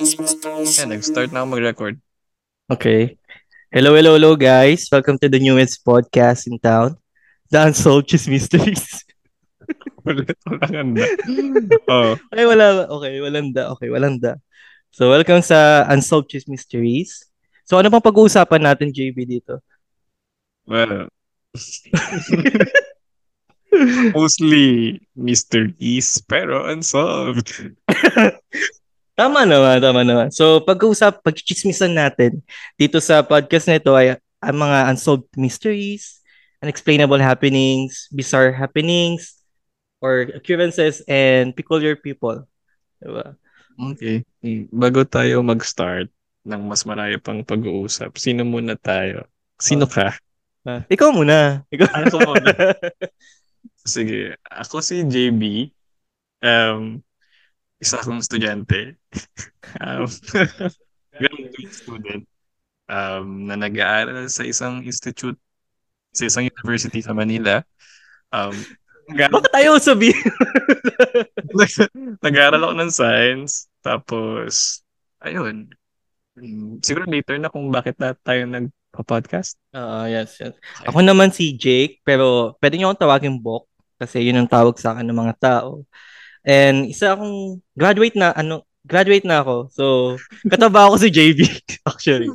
Yeah, nag-start na ako mag-record. Okay. Hello, hello, hello, guys. Welcome to the newest podcast in town, The Unsolved Cheese Mysteries. Ulit, walang handa. oh, okay, wala. Okay, walang da. Okay, walang da. So, welcome sa Unsolved Cheese Mysteries. So, ano pang pag-uusapan natin, JB, dito? well. Mostly mysteries, pero unsolved. Tama naman, tama naman. So, pag-uusap, pag-chismisan natin dito sa podcast na ito ay ang mga unsolved mysteries, unexplainable happenings, bizarre happenings, or occurrences, and peculiar people. Diba? Okay. Bago tayo mag-start ng mas marami pang pag-uusap, sino muna tayo? Sino ka? Ah, ikaw muna. Ikaw. Ako muna. Sige. Ako si JB. Um, isa akong estudyante. Um, graduate student. Um, na nag-aaral sa isang institute, sa isang university sa Manila. Um, Bakit ayaw sabihin? nag-aaral ako ng science. Tapos, ayun. Siguro later na kung bakit na tayo nagpa-podcast. Oo, yes, yes. Ako naman si Jake, pero pwede niyo akong tawagin Bok kasi yun ang tawag sa akin ng mga tao. And isa akong graduate na ano, graduate na ako. So, katabaho ko si JB actually.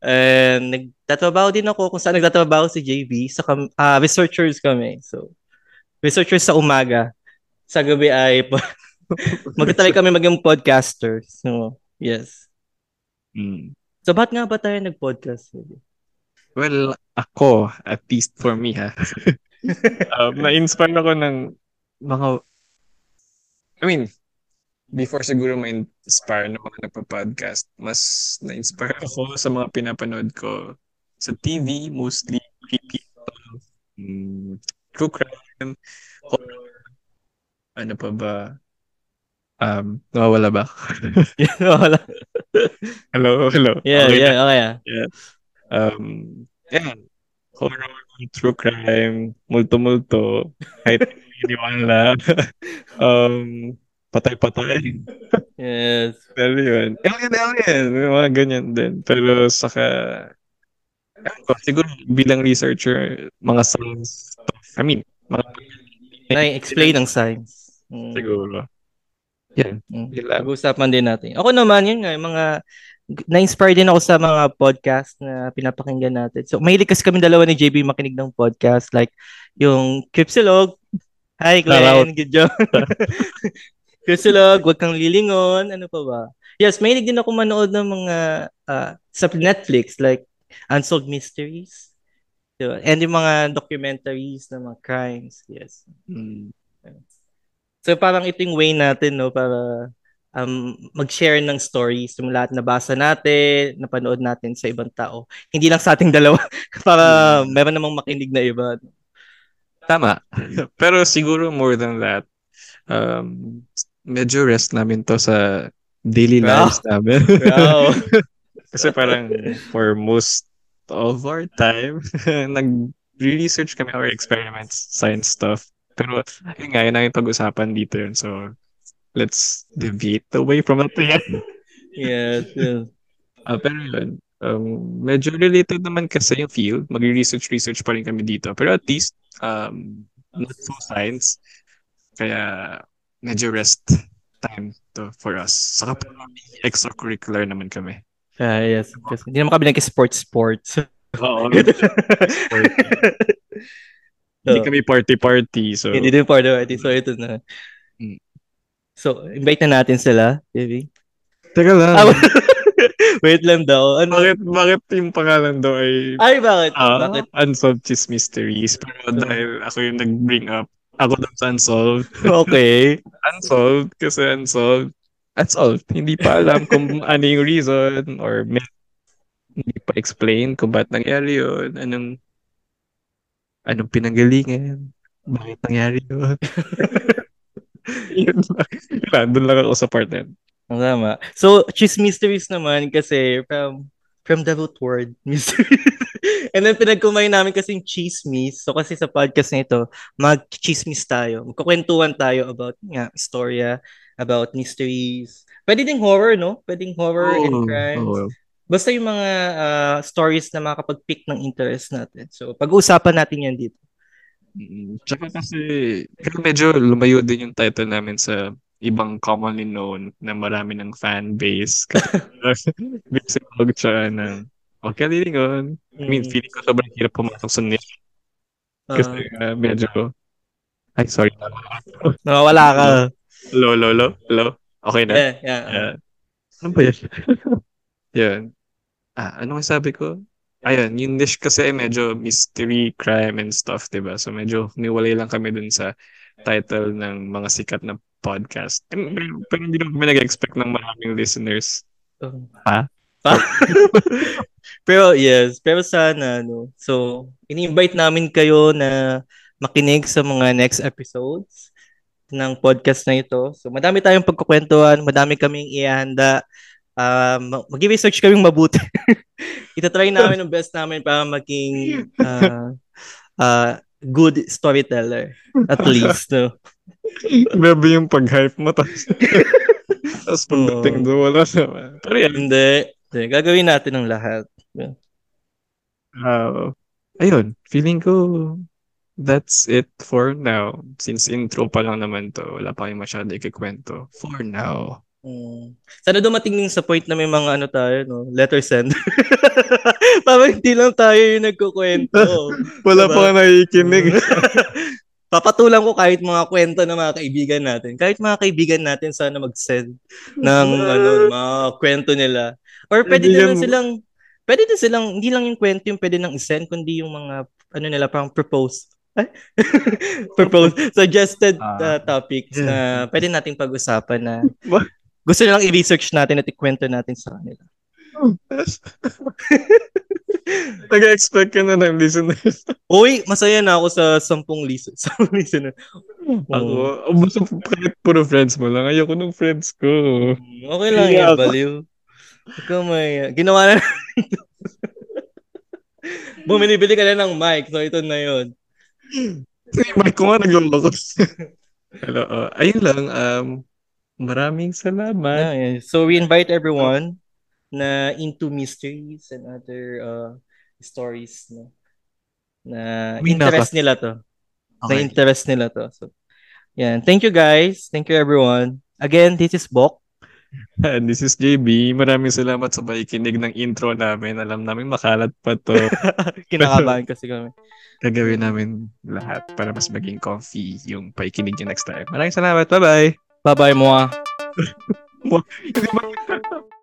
And nagtatrabaho din ako kung saan nagtatrabaho si JB sa kam- ah, researchers kami. So, researchers sa umaga. Sa gabi ay magtatry kami maging podcasters. So, yes. Mm. So, ba't nga ba tayo nag-podcast? Well, ako, at least for me ha, um, na-inspire ako ng mga, I mean, before siguro ma-inspire na mga nagpa-podcast, mas na-inspire ako sa mga pinapanood ko sa TV, mostly creepy, um, true crime, horror, ano pa ba, um, nawawala ba? Wala. hello, hello. yeah, Okay na. yeah, okay. ah. Yeah. Um, yeah. Horror, true crime, multo-multo, kahit hindi wala. um, patay-patay. Yes. Pero yun. Alien, alien. Mga ganyan din. Pero saka, ko, siguro bilang researcher, mga science. I mean, mga Na-explain ang science. Mm. siguro. Yan. Mm. Lang. Pag-usapan din natin. Ako naman, yun nga, yung mga na-inspire din ako sa mga podcast na pinapakinggan natin. So, mahilig kasi kami dalawa ni JB makinig ng podcast like yung Cripsilog. Hi, Glenn. Good job. Cripsilog, Huwag Kang Lilingon. Ano pa ba? Yes, mahilig din ako manood ng mga ah, sa Netflix like Unsolved Mysteries. Diba? And yung mga documentaries ng mga crimes. Yes. Mm. So parang ito yung way natin no para um, mag-share ng stories yung lahat nabasa natin, napanood natin sa ibang tao. Hindi lang sa ating dalawa para meron namang makinig na iba. Tama. Pero siguro more than that, um, medyo rest namin to sa daily Wow. lives namin. Wow. Kasi parang for most of our time, nag-research kami our experiments, science stuff. Pero yun nga, yun ang pag-usapan dito yun. So, let's deviate away from that. yes, yes. Ah, pero yun, um, medyo related naman kasi yung field. Mag-research, research pa rin kami dito. Pero at least, um, not so science. Kaya, medyo rest time to for us. Saka pa extracurricular naman kami. Ah, yes. Kasi hindi naman kami nag-sports sports. Oo. Hindi So, kami party-party. So, hindi din part of it. So ito na. Mm. So, invite na natin sila, baby. teka lang. Ah, wait lang daw. Ano? bakit, bakit yung pangalan daw ay Ay, bakit? ah, bakit? Unsolved Cheese Mysteries? Pero dahil ako yung nag-bring up, ako daw sa Unsolved. Okay. unsolved kasi unsolved. Unsolved. Hindi pa alam kung ano yung reason or may, hindi pa explain kung ba't nangyari yun. Anong anong pinanggalingan. Bakit nangyari yun. yun lang. Doon lang ako sa part na yun. Tama. So, cheese mysteries naman kasi from from the root word, mystery. And then pinagkumain namin kasi yung chismis. So kasi sa podcast na ito, mag-chismis tayo. Magkukwentuhan tayo about nga, istorya, about mysteries, Pwede ding horror, no? Pwedeng horror and Oo, crimes. oo. Basta yung mga ah, stories na makakapag-pick ng interest natin. So, pag-uusapan natin yan dito. Mm, Tsaka kasi, medyo lumayo din yung title namin sa ibang commonly known na marami ng fan base. Kasi Hog tsaka ng Okay, Lilingon. I mean, Mm. feeling ko sobrang hirap pumasok sa niche. Kasi uh, medyo, ay sorry. nawawala ka. Hello, hello, hello, hello. Okay na. Yeah, yeah. ah. Yeah. Ano ba yun? yun. Ah, ano nga sabi ko? Ayun, yung niche kasi ay medyo mystery, crime, and stuff, diba? So medyo niwalay lang kami dun sa title ng mga sikat na podcast. Pero, pero hindi naman kami nag-expect ng maraming listeners. Oh. Ha? Pa? pero yes, pero sana no. So, ini-invite namin kayo na makinig sa mga next episodes ng podcast na ito. So, madami tayong pagkukwentuhan, madami kaming ihanda. Um, mag-research kaming mabuti. Itatry namin ang best namin para maging uh, uh, good storyteller. At least, no? Grabe yung pag-hype mo. Tapos, tapos pagdating Oo. doon, wala naman. Pero yan, Hindi. Hindi. Gagawin natin ang lahat. ah, ayun, feeling ko that's it for now. Since intro pa lang naman to, wala pa kayong masyado ikikwento. For now. Mm. Sana dumating din sa point na may mga ano tayo, no? Letter send. Parang hindi lang tayo yung nagkukwento. Wala Diba? pa nga nakikinig. Papatulan ko kahit mga kwento ng mga kaibigan natin. Kahit mga kaibigan natin sana mag-send ng ano, mga kwento nila. Or pwede Hindi din silang pwede din silang hindi lang yung kwento yung pwede nang i-send kundi yung mga ano nila parang propose propose suggested uh, Ah. topics Yeah. na pwede nating pag-usapan na gusto nilang i-research natin at ikwento natin sa kanila. Nag-expect ka na ng listeners. Uy, masaya na ako sa 10 listen. 10 listener. Ako, oh, basta kahit puro friends mo lang. Ayoko ng friends ko. Okay lang Kaya yan, baliw. Ikaw may... Ginawa na Bumili-bili ka na ng mic, so ito na yun. Mic ko nga nagluloko. Hello. oh, ayun lang. Um, maraming salamat. Yeah, yeah. So we invite everyone na into mysteries and other uh, stories no? na May interest nila to. Na Okay. interest nila to. So, yan. Thank you guys. Thank you everyone. Again, this is Bok. And this is JB. Maraming salamat sa pakikinig ng intro namin. Alam namin makalat pa to. Kinakabahan kasi kami. Gagawin namin lahat para mas maging comfy yung pakikinig niyo next time. Maraming salamat. Bye-bye. Bye-bye mo ah. Hindi ba-